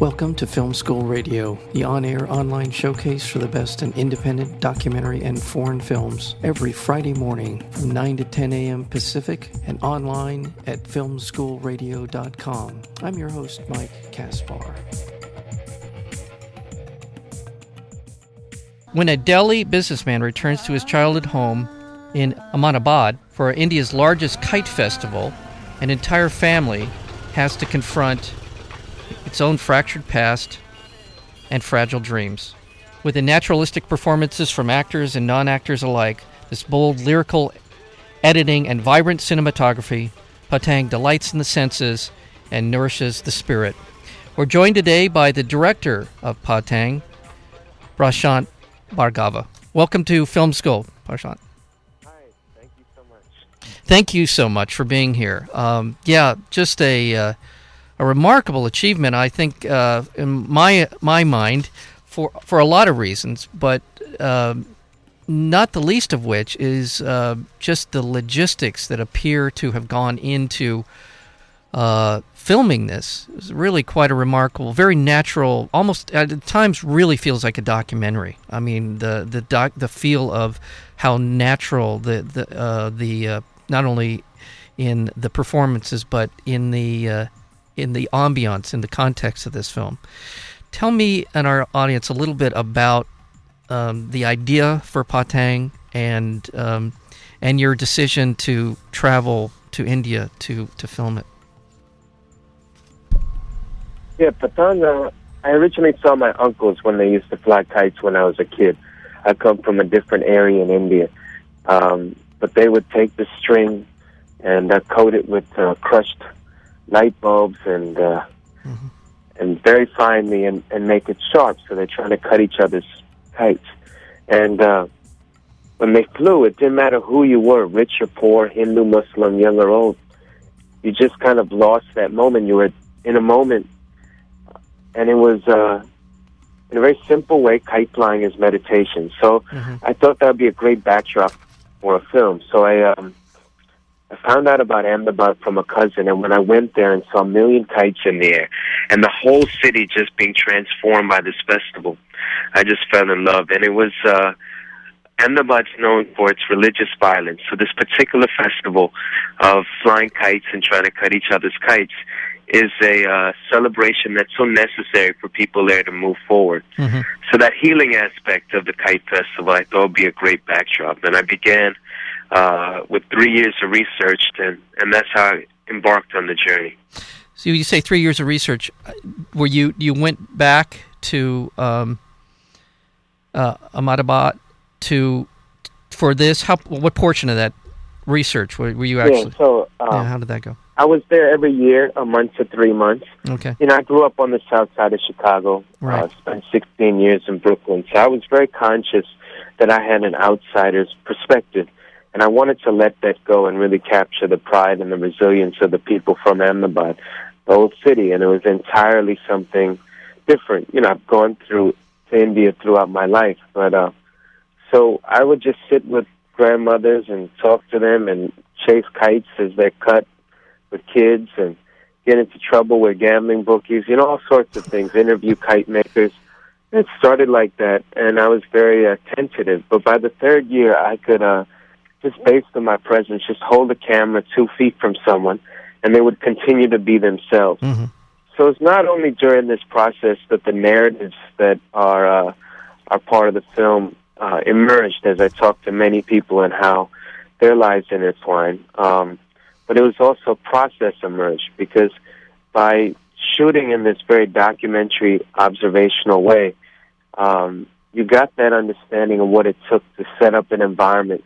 Welcome to Film School Radio, the on air online showcase for the best in independent documentary and foreign films, every Friday morning from 9 to 10 a.m. Pacific and online at filmschoolradio.com. I'm your host, Mike Kaspar. When a Delhi businessman returns to his childhood home in Ahmedabad for India's largest kite festival, an entire family has to confront its own fractured past and fragile dreams. With the naturalistic performances from actors and non actors alike, this bold lyrical editing and vibrant cinematography, Patang delights in the senses and nourishes the spirit. We're joined today by the director of Patang, Prashant Bhargava. Welcome to Film School, Prashant. Hi, thank you so much. Thank you so much for being here. Um, yeah, just a. Uh, a remarkable achievement, I think, uh, in my my mind, for for a lot of reasons, but uh, not the least of which is uh, just the logistics that appear to have gone into uh, filming this. It's really quite a remarkable, very natural, almost at times really feels like a documentary. I mean, the the doc, the feel of how natural the the uh, the uh, not only in the performances but in the in the ambiance, in the context of this film. Tell me and our audience a little bit about um, the idea for Patang and um, and your decision to travel to India to, to film it. Yeah, Patang, uh, I originally saw my uncles when they used to fly kites when I was a kid. I come from a different area in India. Um, but they would take the string and uh, coat it with uh, crushed light bulbs and uh, mm-hmm. and very finely and, and make it sharp. So they're trying to cut each other's kites. And uh, when they flew, it didn't matter who you were, rich or poor, Hindu, Muslim, young or old. You just kind of lost that moment. You were in a moment, and it was uh, in a very simple way. Kite flying is meditation. So mm-hmm. I thought that would be a great backdrop for a film. So I. Um, I found out about Ahmedabad from a cousin, and when I went there and saw a million kites in the air, and the whole city just being transformed by this festival, I just fell in love. And it was uh, Ahmedabad's known for its religious violence, so this particular festival of flying kites and trying to cut each other's kites is a uh, celebration that's so necessary for people there to move forward. Mm-hmm. So that healing aspect of the kite festival, I thought would be a great backdrop, and I began uh, with three years of research, and, and that's how I embarked on the journey. So you say three years of research. Uh, were you you went back to um, uh, Ahmedabad to for this? How what portion of that research were, were you actually? Yeah, so uh, yeah, how did that go? I was there every year, a month to three months. Okay. You know, I grew up on the south side of Chicago. Right. Uh, spent 16 years in Brooklyn, so I was very conscious that I had an outsider's perspective and I wanted to let that go and really capture the pride and the resilience of the people from Ahmedabad, the old city. And it was entirely something different. You know, I've gone through to India throughout my life, but uh, so I would just sit with grandmothers and talk to them and chase kites as they're cut with kids and get into trouble with gambling bookies, you know, all sorts of things, interview kite makers. It started like that, and I was very uh, tentative. But by the third year, I could uh, just based on my presence, just hold the camera two feet from someone, and they would continue to be themselves. Mm-hmm. So it's not only during this process that the narratives that are uh, are part of the film uh, emerged as I talked to many people and how their lives intertwine, um, but it was also process emerged because by shooting in this very documentary, observational way, um, you got that understanding of what it took to set up an environment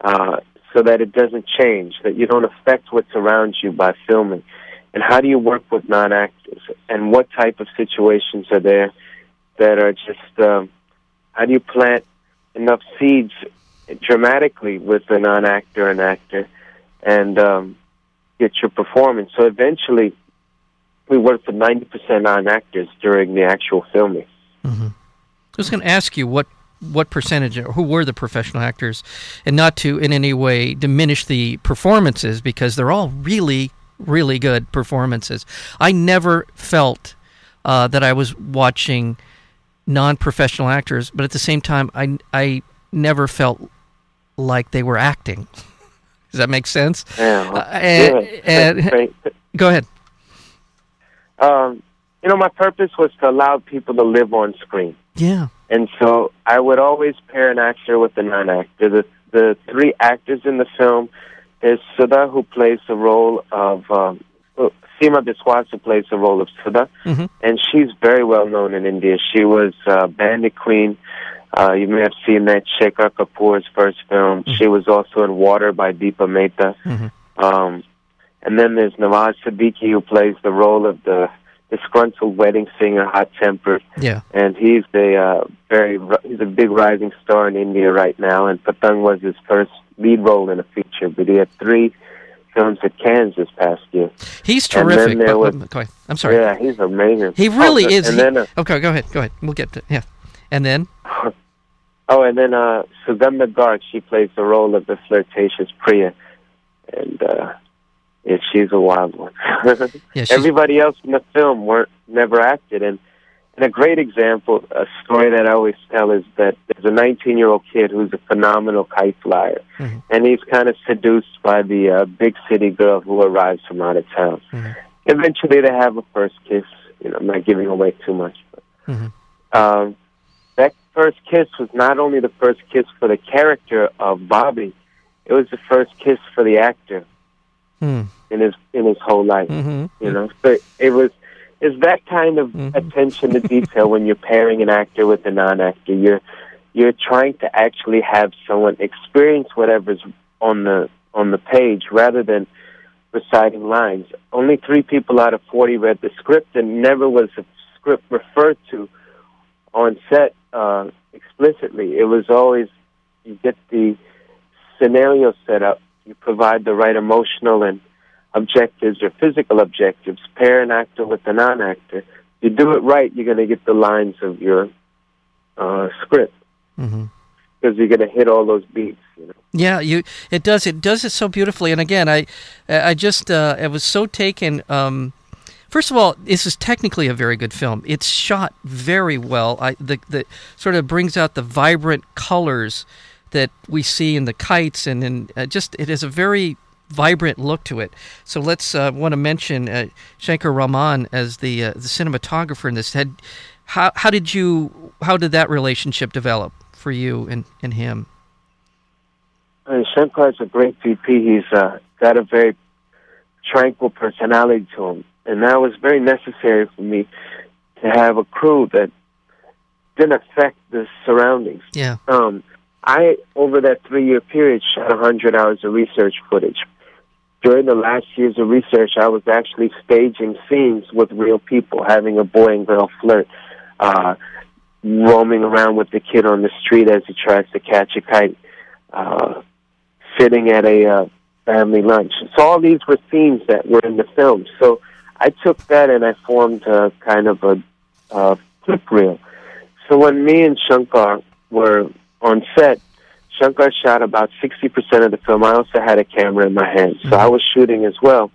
uh, so that it doesn't change, that you don't affect what's around you by filming? And how do you work with non actors? And what type of situations are there that are just, um, how do you plant enough seeds dramatically with a non actor and actor and um, get your performance? So eventually, we worked with 90% non actors during the actual filming. Mm-hmm. I was going to ask you what what percentage who were the professional actors and not to in any way diminish the performances because they're all really really good performances i never felt uh, that I was watching non-professional actors, but at the same time, I I never felt like they were acting. Does that make sense? Yeah. Uh, and, yeah. and- go ahead. Um, you know, my purpose was to allow people to live on screen. Yeah. And so I would always pair an actor with a non-actor. The the three actors in the film is Sudha, who plays the role of um, uh, Seema Biswas, who plays the role of Sudha, Mhm. and she's very well known in India. She was uh, Bandit Queen. Uh, you may have seen that Shekhar Kapur's first film. She was also in Water by Deepa Mehta. Mhm. Um, and then there's Nawaz Siddiqui, who plays the role of the disgruntled wedding singer, hot tempered Yeah. and he's a uh, very he's a big rising star in India right now. And Patang was his first lead role in a feature, but he had three films at Cannes this past year. He's terrific. but- was- go ahead. I'm sorry. Yeah, he's amazing. He really oh, is. And He- then uh, okay, go ahead. Go ahead. We'll get to yeah. And then oh, and then uh, Sugandha Garg, she plays the role of the flirtatious Priya, and uh, yeah, she's a wild one. yeah, Everybody else in the film weren't never acted, and and a great example, a story that I always tell is that there's a 19 year old kid who's a phenomenal kite flyer, Mhm. and he's kind of seduced by the uh, big city girl who arrives from out of town. Mhm. Eventually, they have a first kiss. You know, I'm not giving away too much, but Mhm. um, that first kiss was not only the first kiss for the character of Bobby, it was the first kiss for the actor Hmm. in his in his whole life. Mhm. You know, so it was is that kind of Mhm. attention to detail when you're pairing an actor with a non-actor. You're you're trying to actually have someone experience whatever's on the on the page rather than reciting lines. Only three people out of forty read the script, and never was the script referred to on set uh, explicitly. It was always you get the scenario set up, you provide the right emotional and objectives or physical objectives, pair an actor with a non-actor. You do it right, you're going to get the lines of your uh, script Mhm. because you're going to hit all those beats. You know. Yeah, you. It does. It does it so beautifully. And again, I, I just, uh, I was so taken. Um, first of all, this is technically a very good film. It's shot very well. I the the sort of brings out the vibrant colors that we see in the kites, and in uh, just it has a very vibrant look to it. So let's uh, want to mention uh, Shankar Raman as the uh, the cinematographer in this. Had how how did you how did that relationship develop for you and and him? Shankar is a great DP. He's uh, got a very tranquil personality to him, and that was very necessary for me to have a crew that didn't affect the surroundings. Yeah. Um, I, over that three year period, shot 100 hours of research footage. During the last years of research, I was actually staging scenes with real people, having a boy and girl flirt, uh, roaming around with the kid on the street as he tries to catch a kite, uh, sitting at a uh, family lunch. So all these were scenes that were in the film. So I took that and I formed a kind of a uh, clip reel. So when me and Shankar were on set, Shankar shot about 60% of the film. I also had a camera in my hand, so I was shooting as well.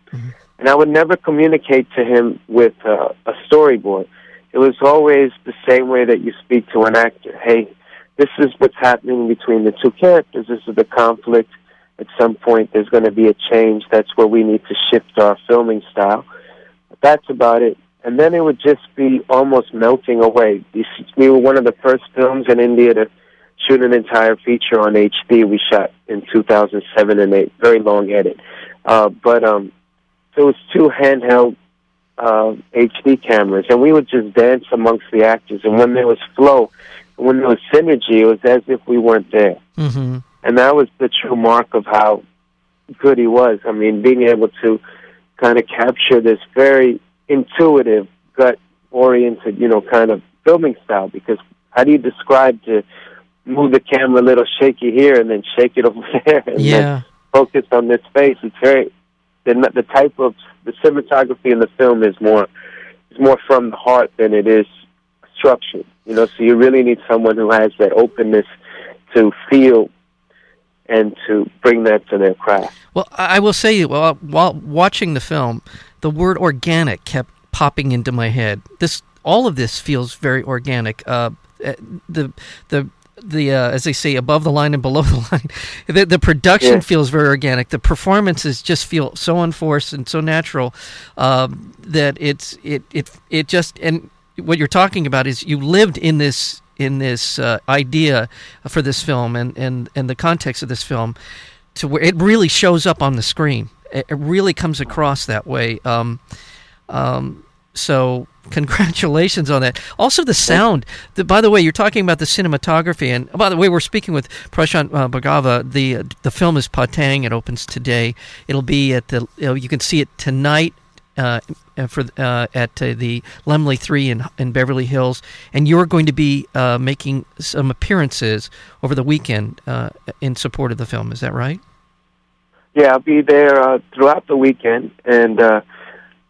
And I would never communicate to him with uh, a storyboard. It was always the same way that you speak to an actor. Hey, this is what's happening between the two characters. This is the conflict. At some point, there's going to be a change. That's where we need to shift our filming style. But that's about it. And then it would just be almost melting away. We were one of the first films in India to shoot an entire feature on HD. We shot in 2007 and a very long edit. Uh, but um, it was two handheld uh, HD cameras, and we would just dance amongst the actors. And when there was flow, when there was synergy, it was as if we weren't there. Mm-hmm. And that was the true mark of how good he was. I mean, being able to kind of capture this very intuitive, gut oriented, you know, kind of filming style. Because how do you describe to move the camera a little shaky here and then shake it over there and then focus on this face? It's very the the type of the cinematography in the film is more is more from the heart than it is structured. You know, so you really need someone who has that openness to feel and to bring that to their craft. Well, I will say, well, while watching the film, the word organic kept popping into my head. This all of this feels very organic. Uh, uh, the the the uh, as they say above the line and below the line the, the production yeah. feels very organic. The performances just feel so unforced and so natural um, that it's it it it just and what you're talking about is you lived in this in this uh, idea for this film and, and and the context of this film to where it really shows up on the screen. It, it really comes across that way. Um, um, so congratulations on that. Also, the sound. The, by the way, you're talking about the cinematography, and by the way, we're speaking with Prashant uh, Bhargava. The uh, the film is Patang. It opens today. It'll be at the. You, know, you can see it tonight. Uh, for uh, at uh, the Laemmle Three in in Beverly Hills, and you're going to be uh, making some appearances over the weekend in support of the film. Is that right? Yeah, I'll be there throughout the weekend, and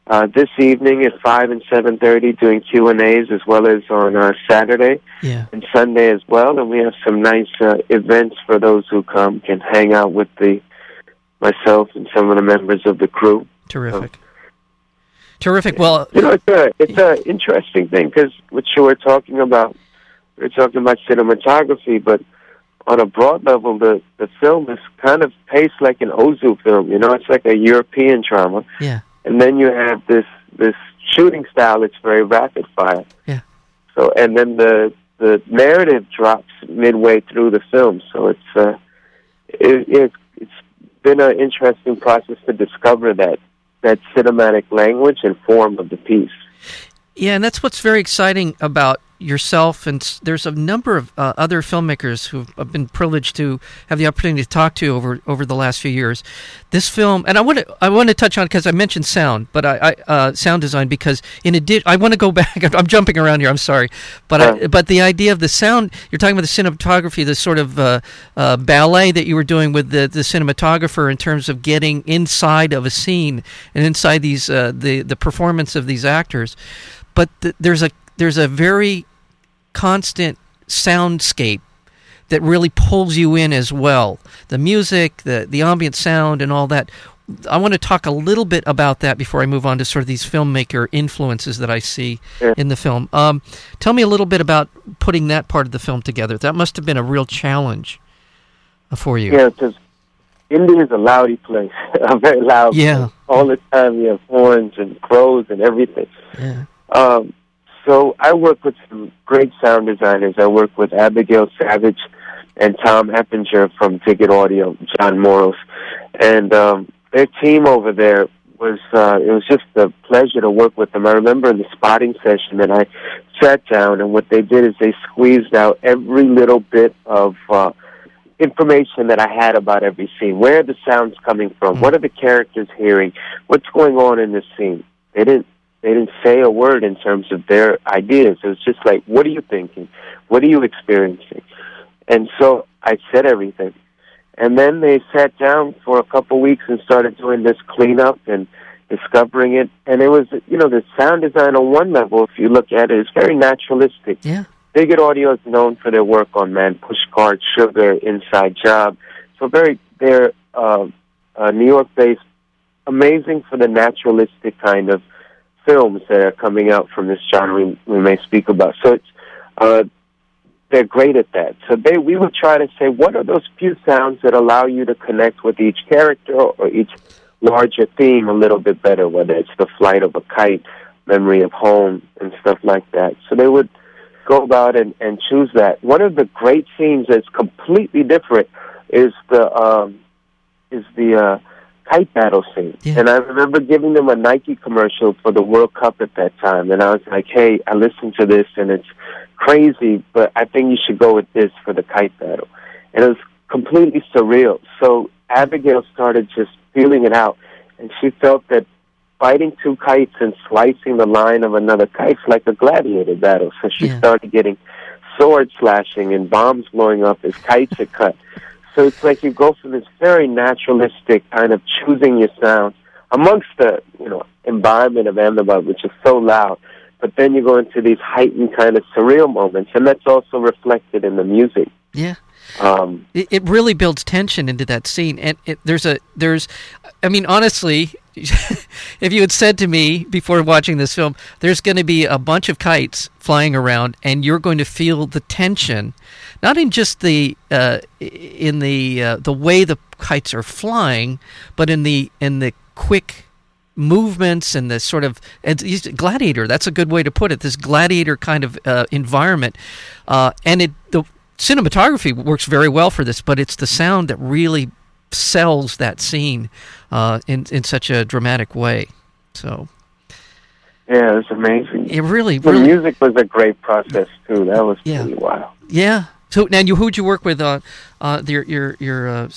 uh, this evening at five and seven thirty doing Q and A's as well as on uh, Saturday yeah. and Sunday as well. And we have some nice uh, events for those who come can hang out with the myself and some of the members of the crew. Terrific. So, Terrific. Well, you know, it's a it's a interesting thing because what you were talking about, we are talking about cinematography, but on a broad level, the the film is kind of paced like an Ozu film. You know, it's like a European drama. Yeah and then you have this this shooting style that's very rapid fire. Yeah. So and then the the narrative drops midway through the film, so it's uh, it, it it's been an interesting process to discover that that cinematic language and form of the piece. Yeah, and that's what's very exciting about yourself, and there's a number of uh, other filmmakers who've been privileged to have the opportunity to talk to over over the last few years. This film, and I want to I want to touch on because I mentioned sound, but I, I uh, sound design because in addition, I want to go back. I'm jumping around here. I'm sorry, but I, but the idea of the sound, you're talking about the cinematography, the sort of uh, uh, ballet that you were doing with the the cinematographer in terms of getting inside of a scene and inside these uh, the the performance of these actors. But th- there's a there's a very constant soundscape that really pulls you in as well. The music, the the ambient sound, and all that. I want to talk a little bit about that before I move on to sort of these filmmaker influences that I see yeah. in the film. Um, tell me a little bit about putting that part of the film together. That must have been a real challenge for you. Yeah, because India is a loudy place, a very loud. Yeah, place. all the time you have horns and crows and everything. Yeah. Um, so I work with some great sound designers. I work with Abigail Savage and Tom Efinger from Ticket Audio, John Moros, and um, their team over there was uh, it was just a pleasure to work with them. I remember in the spotting session that I sat down and what they did is they squeezed out every little bit of uh, information that I had about every scene. Where are the sounds coming from? Mm-hmm. What are the characters hearing? What's going on in this scene? They didn't they didn't say a word in terms of their ideas. It was just like, what are you thinking? What are you experiencing? And so I said everything. And then they sat down for a couple weeks and started doing this cleanup and discovering it. And it was, you know, the sound design on one level, if you look at it, is very naturalistic. Yeah. Ticket Audio is known for their work on Man Pushcart, Sugar, Inside Job. So very, they're uh, uh, New York-based, amazing for the naturalistic kind of films that are coming out from this genre we, we may speak about. So it's uh, they're great at that. So they we would try to say what are those few sounds that allow you to connect with each character or each larger theme a little bit better, whether it's the flight of a kite, memory of home, and stuff like that. So they would go about and, and choose that. One of the great scenes that's completely different is the um, is the uh, kite battle scene. Yeah. And I remember giving them a Nike commercial for the World Cup at that time. And I was like, hey, I listened to this and it's crazy, but I think you should go with this for the kite battle. And it was completely surreal. So Abigail started just feeling it out. And she felt that fighting two kites and slicing the line of another kite's like a gladiator battle. So she yeah. started getting sword slashing and bombs blowing up as kites are cut. So it's like you go from this very naturalistic kind of choosing your sound amongst the you know environment of Ahmedabad, which is so loud. But then you go into these heightened kind of surreal moments, and that's also reflected in the music. Yeah. Um, it, it really builds tension into that scene, and it, there's a there's, I mean, honestly, if you had said to me before watching this film, there's going to be a bunch of kites flying around, and you're going to feel the tension, not in just the uh, in the uh, the way the kites are flying, but in the in the quick movements and the sort of gladiator. That's a good way to put it. This gladiator kind of uh, environment, uh, and it the cinematography works very well for this, but it's the sound that really sells that scene uh, in in such a dramatic way. So. Yeah, it was amazing. It really, the really, music was a great process too. That was yeah. pretty wild. Yeah. So now, you who'd you work with? Uh, uh, your your your. Uh,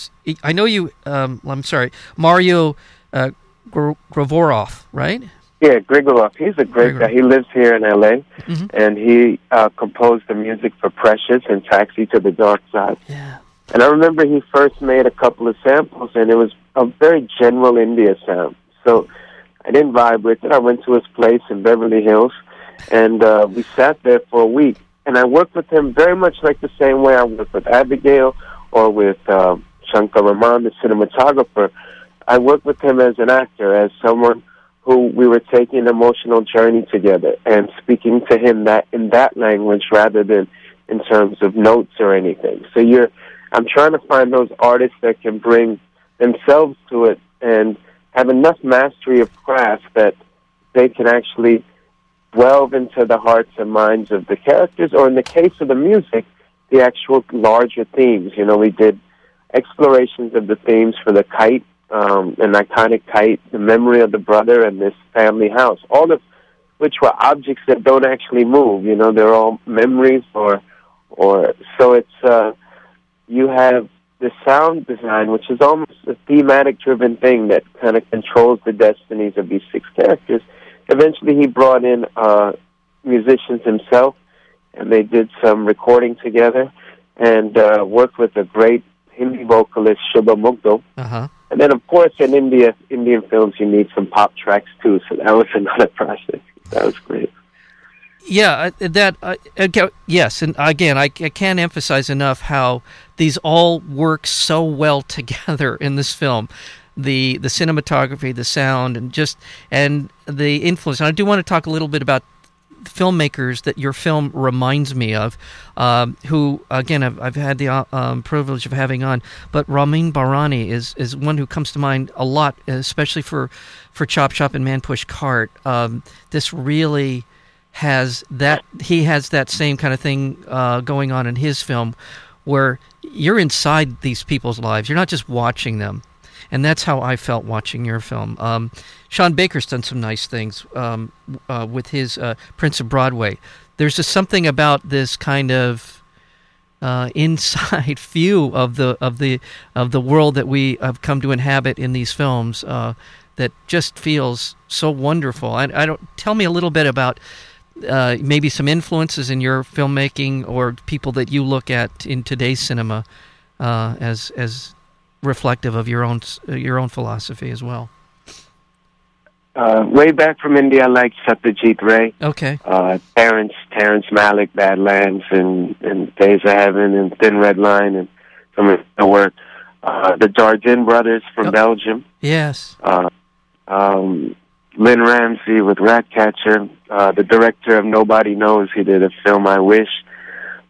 I know you. Um, I'm sorry, Mario uh, Grigorov, right? Yeah, Grigorov. He's a great Grigorov. guy. He lives here in L.A. Mm-hmm. and he uh, composed the music for Precious and Taxi to the Dark Side. Yeah. And I remember he first made a couple of samples, and it was a very general India sound. So I didn't vibe with it. I went to his place in Beverly Hills, and uh, we sat there for a week. And I worked with him very much like the same way I worked with Abigail or with uh, Shankar Raman, the cinematographer. I worked with him as an actor, as someone who we were taking an emotional journey together and speaking to him that in that language rather than in terms of notes or anything. So you're I'm trying to find those artists that can bring themselves to it and have enough mastery of craft that they can actually delve into the hearts and minds of the characters, or in the case of the music, the actual larger themes. You know, we did explorations of the themes for the kite, um, an iconic kite, the memory of the brother, and this family house. All of which were objects that don't actually move. You know, they're all memories, or or so it's. Uh, you have the sound design, which is almost a thematic driven thing that kind of controls the destinies of these six characters. Eventually, he brought in uh, musicians himself, and they did some recording together and uh, worked with a great Hindi vocalist, Shubha Mudgal. Uh-huh. And then, of course, in India, Indian films, you need some pop tracks too. So that was another process. That was great. Yeah, that uh, yes, and again, I, I can't emphasize enough how these all work so well together in this film. The the cinematography, the sound, and just and the influence. And I do want to talk a little bit about filmmakers that your film reminds me of, um, who again I've, I've had the uh, um, privilege of having on, but Ramin Bahrani is is one who comes to mind a lot, especially for for Chop Shop and Man Push Cart. Um, this really has that he has that same kind of thing uh, going on in his film where you're inside these people's lives you're not just watching them and that's how I felt watching your film. Um, Sean Baker's done some nice things um, uh, with his uh, Prince of Broadway. There's just something about this kind of uh, inside view of the of the of the world that we have come to inhabit in these films uh, that just feels so wonderful. I, I, don't tell me a little bit about uh, maybe some influences in your filmmaking or people that you look at in today's cinema uh, as as reflective of your own your own philosophy as well. Uh, way back from India, I like Satyajit Ray. Okay. Uh, Terrence Terrence Malick, Badlands, and and Days of Heaven, and Thin Red Line, and some of the work. Uh, the Dardenne brothers from oh. Belgium. Yes. Uh, um, Lynne Ramsay with Ratcatcher, uh, the director of Nobody Knows. He did a film, I Wish.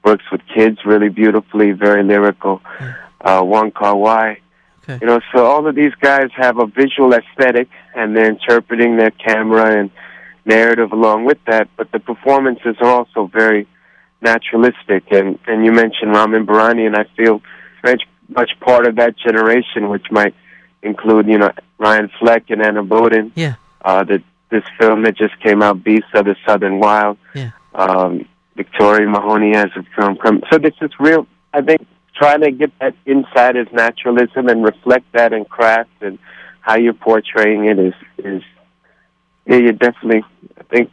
Works with kids really beautifully, very lyrical. Uh, Wong Kar Wai. Okay. You know, so all of these guys have a visual aesthetic, and they're interpreting their camera and narrative along with that. But the performances are also very naturalistic. And and you mentioned Ramin Bahrani, and I feel very much part of that generation, which might include you know Ryan Fleck and Anna Boden. Yeah uh, the, this film that just came out, Beasts of the Southern Wild. Yeah. Um, Victoria Mahoney has a film come. So this is real. I think trying to get that insider's naturalism and reflect that in craft and how you're portraying it is is yeah, you definitely. I think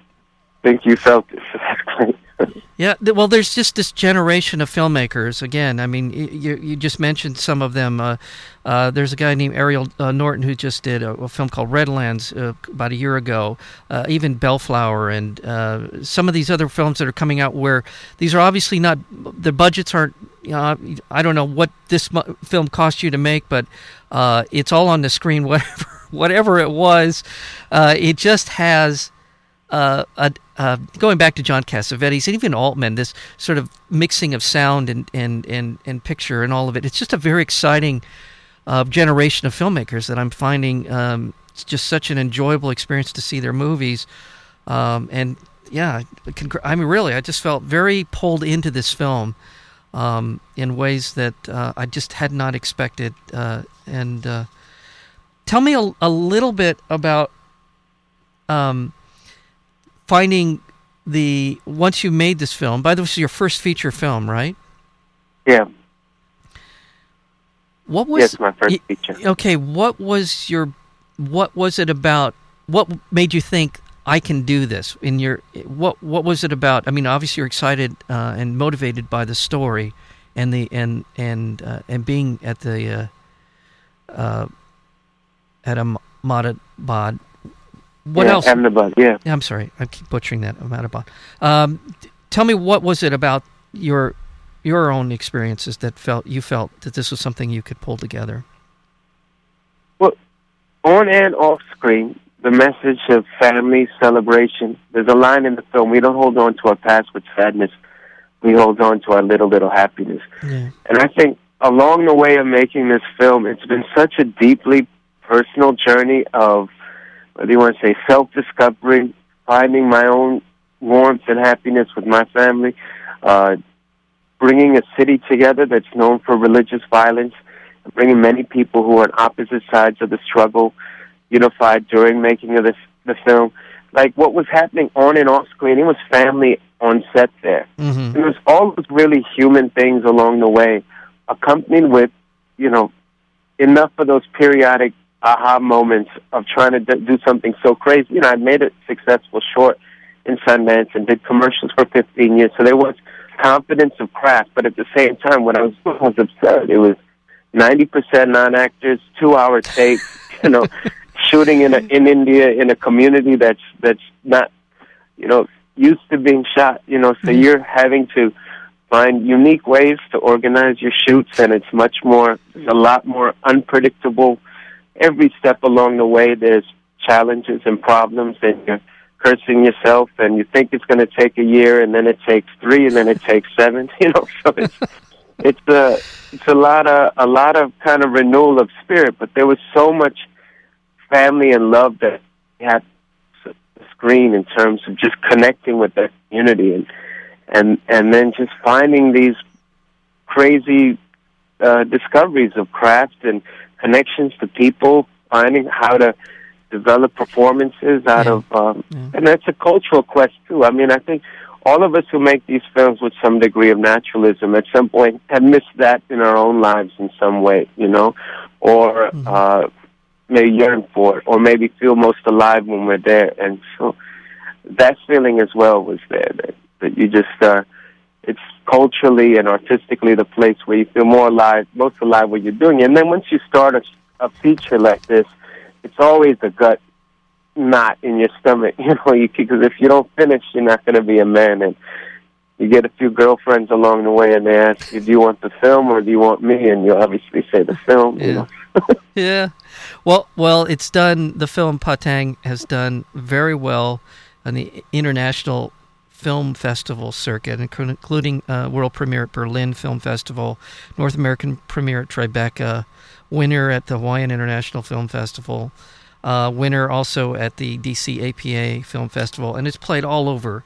think you felt it. Yeah, well, there's just this generation of filmmakers. Again, I mean, you you just mentioned some of them. Uh, uh, there's a guy named Asiel uh, Norton who just did a, a film called Redlands uh, about a year ago. Uh, even Bellflower and uh, some of these other films that are coming out where these are obviously not the budgets aren't. I don't know what this film cost you to make, but it's all on the screen, whatever whatever it was, it just has uh, a, uh, going back to John Cassavetes and even Altman, this sort of mixing of sound and, and, and, and picture and all of it. It's just a very exciting uh, generation of filmmakers that I'm finding um, it's just such an enjoyable experience to see their movies. Um, and yeah, I mean, really, I just felt very pulled into this film um, in ways that uh, I just had not expected. Uh, and uh, tell me a, a, little bit about um, finding the once you made this film. By the way, this is your first feature film, right? Yeah. What was yes, my first feature? Okay, what was your what was it about? What made you think I can do this? In your what what was it about? I mean, obviously you're excited uh, and motivated by the story and the and and uh, and being at the uh, uh, at Ahmadabad what yeah, else? Ahmedabad, yeah. I'm sorry, I keep butchering that. Ahmedabad. Um, tell me what was it about your your own experiences that felt you felt that this was something you could pull together? Well, on and off screen, the message of family celebration. There's a line in the film: "We don't hold on to our past with sadness; we hold on to our little little happiness." Yeah. And I think along the way of making this film, it's been such a deeply personal journey of do you want to say, self discovery, finding my own warmth and happiness with my family, uh, bringing a city together that's known for religious violence, bringing many people who are on opposite sides of the struggle unified during making of this the film. Like what was happening on and off screen, it was family on set there. Mm-hmm. It was all those really human things along the way, accompanied with, you know, enough of those periodic aha moments of trying to do something so crazy. You know, I made a successful short in Sundance and did commercials for 15 years, so there was confidence of craft. But at the same time, what I was doing was absurd. It was 90% non-actors, two-hour take. You know, shooting in a, in India in a community that's that's not, you know, used to being shot. You know, so mm-hmm. you're having to find unique ways to organize your shoots, and it's much more, a lot more unpredictable every step along the way there's challenges and problems and you're cursing yourself and you think it's going to take a year and then it takes three and then it takes seven you know so it's it's a it's a lot of a lot of kind of renewal of spirit but there was so much family and love that had the screen in terms of just connecting with that community and and and then just finding these crazy uh, discoveries of craft and connections to people, finding how to develop performances out yeah. of, um, yeah. and that's a cultural quest too. I mean, I think all of us who make these films with some degree of naturalism at some point have missed that in our own lives in some way, you know, or mm-hmm. uh, may yearn for it, or maybe feel most alive when we're there. And so that feeling as well was there that, that you just, uh, it's culturally and artistically the place where you feel more alive, most alive what you're doing. And then once you start a, a feature like this, it's always a gut knot in your stomach, you know, because if you don't finish, you're not going to be a man. And you get a few girlfriends along the way, and they ask you, "Do you want the film or do you want me?" And you obviously say the film. Yeah. You know? yeah. Well, well, it's done. The film Patang has done very well on the international film festival circuit, including uh, world premiere at Berlin Film Festival, North American premiere at Tribeca, winner at the Hawaiian International Film Festival, uh, winner also at the DC APA Film Festival, and it's played all over,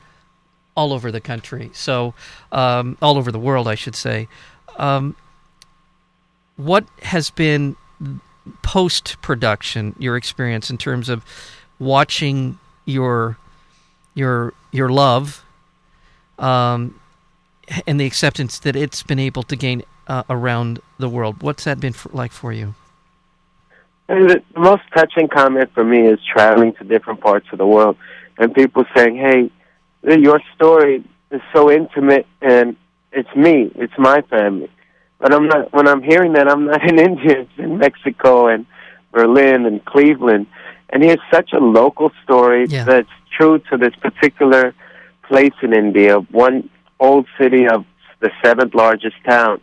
all over the country. So, um, all over the world, I should say. Um, what has been post production your experience in terms of watching your your your love um, and the acceptance that it's been able to gain uh, around the world. What's that been for, like for you? And the most touching comment for me is traveling to different parts of the world and people saying, "Hey, your story is so intimate, and it's me, it's my family." But I'm not. When I'm hearing that, I'm not in India. It's in Mexico and Berlin and Cleveland, and here's such a local story yeah. that's true to this particular place in India, one old city of the seventh largest town,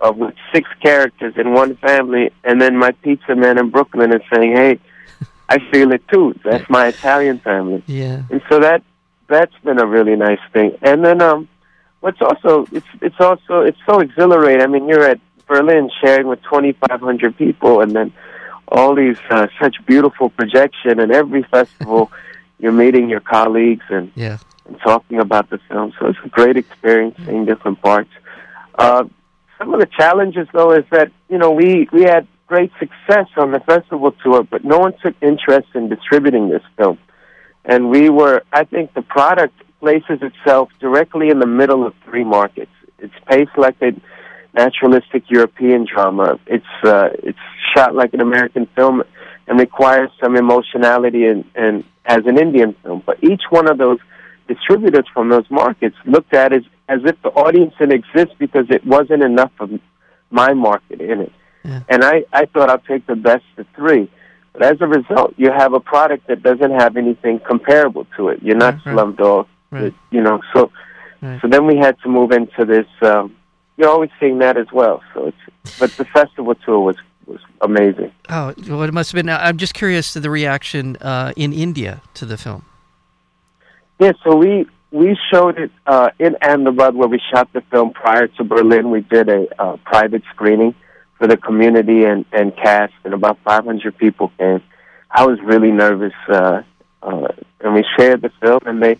uh, with six characters in one family, and then my pizza man in Brooklyn is saying, "Hey, I feel it too. That's my Italian family. Yeah. And so that that's been a really nice thing. And then um what's also it's it's also it's so exhilarating. I mean, you're at Berlin sharing with 2500 people and then all these uh, such beautiful projection and every festival you're meeting your colleagues and Yeah. and talking about the film. So it's a great experience seeing different parts. Uh, some of the challenges, though, is that you know we we had great success on the festival tour, but no one took interest in distributing this film. And we were, I think, the product places itself directly in the middle of three markets. It's paced like naturalistic European drama. It's uh, it's shot like an American film and requires some emotionality and, and as an Indian film. But each one of those distributors from those markets looked at it as, as if the audience didn't exist because it wasn't enough of my market in it. Yeah. And I, I thought I'll take the best of three. But as a result, you have a product that doesn't have anything comparable to it. You're not Right, right. Slumdog, Right. you know. So, Right. so then we had to move into this. Um, you're always seeing that as well. So it's, but the festival tour was was amazing. Oh, well, it must have been. I'm just curious to the reaction uh, in India to the film. Yeah, so we we showed it uh, in Ahmedabad where we shot the film prior to Berlin. We did a uh, private screening for the community and, and cast, and about 500 people came. I was really nervous, uh, uh, and we shared the film, and they,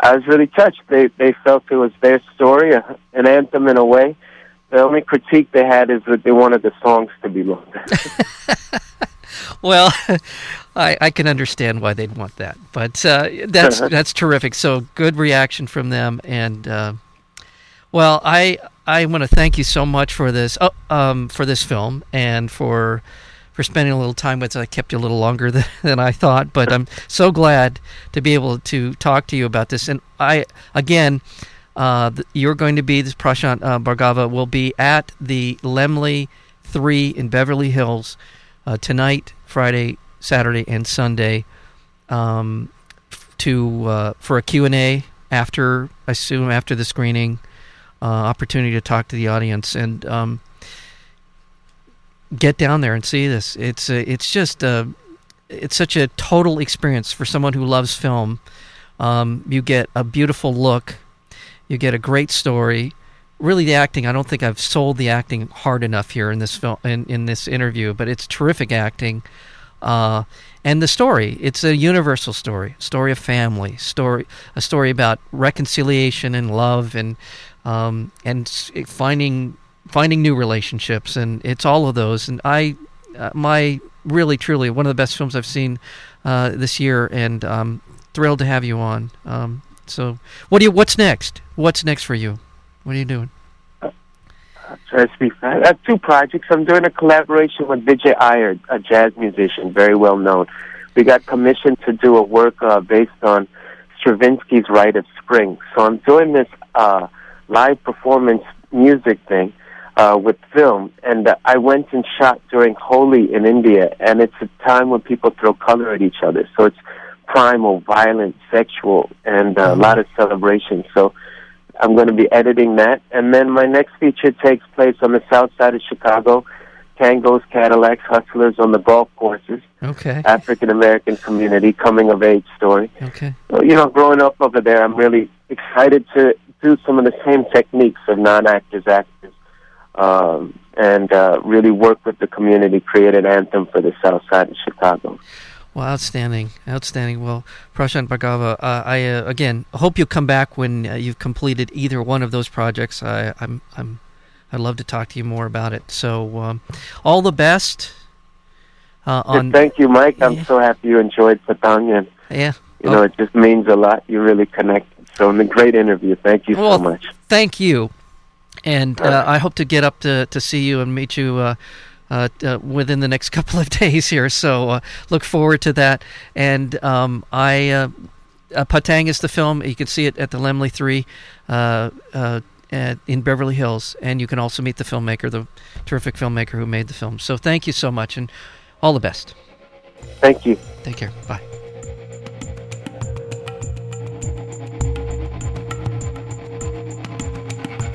I was really touched. They they felt it was their story, uh, an anthem in a way. The only critique they had is that they wanted the songs to be longer. Well, I, I can understand why they'd want that, but uh, that's that's terrific. So good reaction from them, and uh, well, I I want to thank you so much for this oh, um, for this film and for for spending a little time with us. I kept you a little longer than, than I thought, but I'm so glad to be able to talk to you about this. And I again. Uh, you're going to be this Prashant uh, Bhargava will be at the Laemmle Three in Beverly Hills uh, tonight, Friday, Saturday, and Sunday um, to uh, for a Q and A after I assume after the screening, uh, opportunity to talk to the audience and um, get down there and see this. It's uh, it's just uh, it's such a total experience for someone who loves film. Um, you get a beautiful look, you get a great story. Really, the acting. I don't think I've sold the acting hard enough here in this film in, in this interview, but it's terrific acting. Uh, and the story. It's a universal story, story of family, story a story about reconciliation and love and um, and finding finding new relationships, and it's all of those. And I, uh, my really truly one of the best films I've seen uh, this year, and um, thrilled to have you on. Um, so, what do you? What's next? What's next for you? What are you doing? Try to speak. I have two projects. I'm doing a collaboration with Vijay Iyer, a jazz musician, very well known. We got commissioned to do a work uh, based on Stravinsky's Rite of Spring. So I'm doing this uh, live performance music thing uh, with film, and uh, I went and shot during Holi in India, and it's a time when people throw color at each other. So it's primal, violent, sexual, and uh, a lot of celebration. So I'm going to be editing that. And then my next feature takes place on the south side of Chicago. Tangos, Cadillacs, Hustlers on the golf courses. Okay. African American community coming of age story. Okay. So, you know, growing up over there, I'm really excited to do some of the same techniques of non-actors, actors, um, and uh, really work with the community, create an anthem for the south side of Chicago. Well, outstanding, outstanding. Well, Prashant Bhargava, uh, I uh, again hope you come back when uh, you've completed either one of those projects. I, I'm, I'm, I'd love to talk to you more about it. So, um, all the best. Uh, on Thank you, Mike. I'm Yeah. so happy you enjoyed Patang, yeah. you know, it just means a lot. You really connected. So, in a great interview. Thank you Well, so much. Thank you, and uh, I hope to get up to, to see you and meet you uh, uh, uh, within the next couple of days here. So uh, look forward to that. And um, I, uh, uh, Patang is the film. You can see it at the Laemmle Three uh, uh, at, in Beverly Hills, and you can also meet the filmmaker, the terrific filmmaker who made the film. So thank you so much, and all the best. Thank you. Take care. Bye.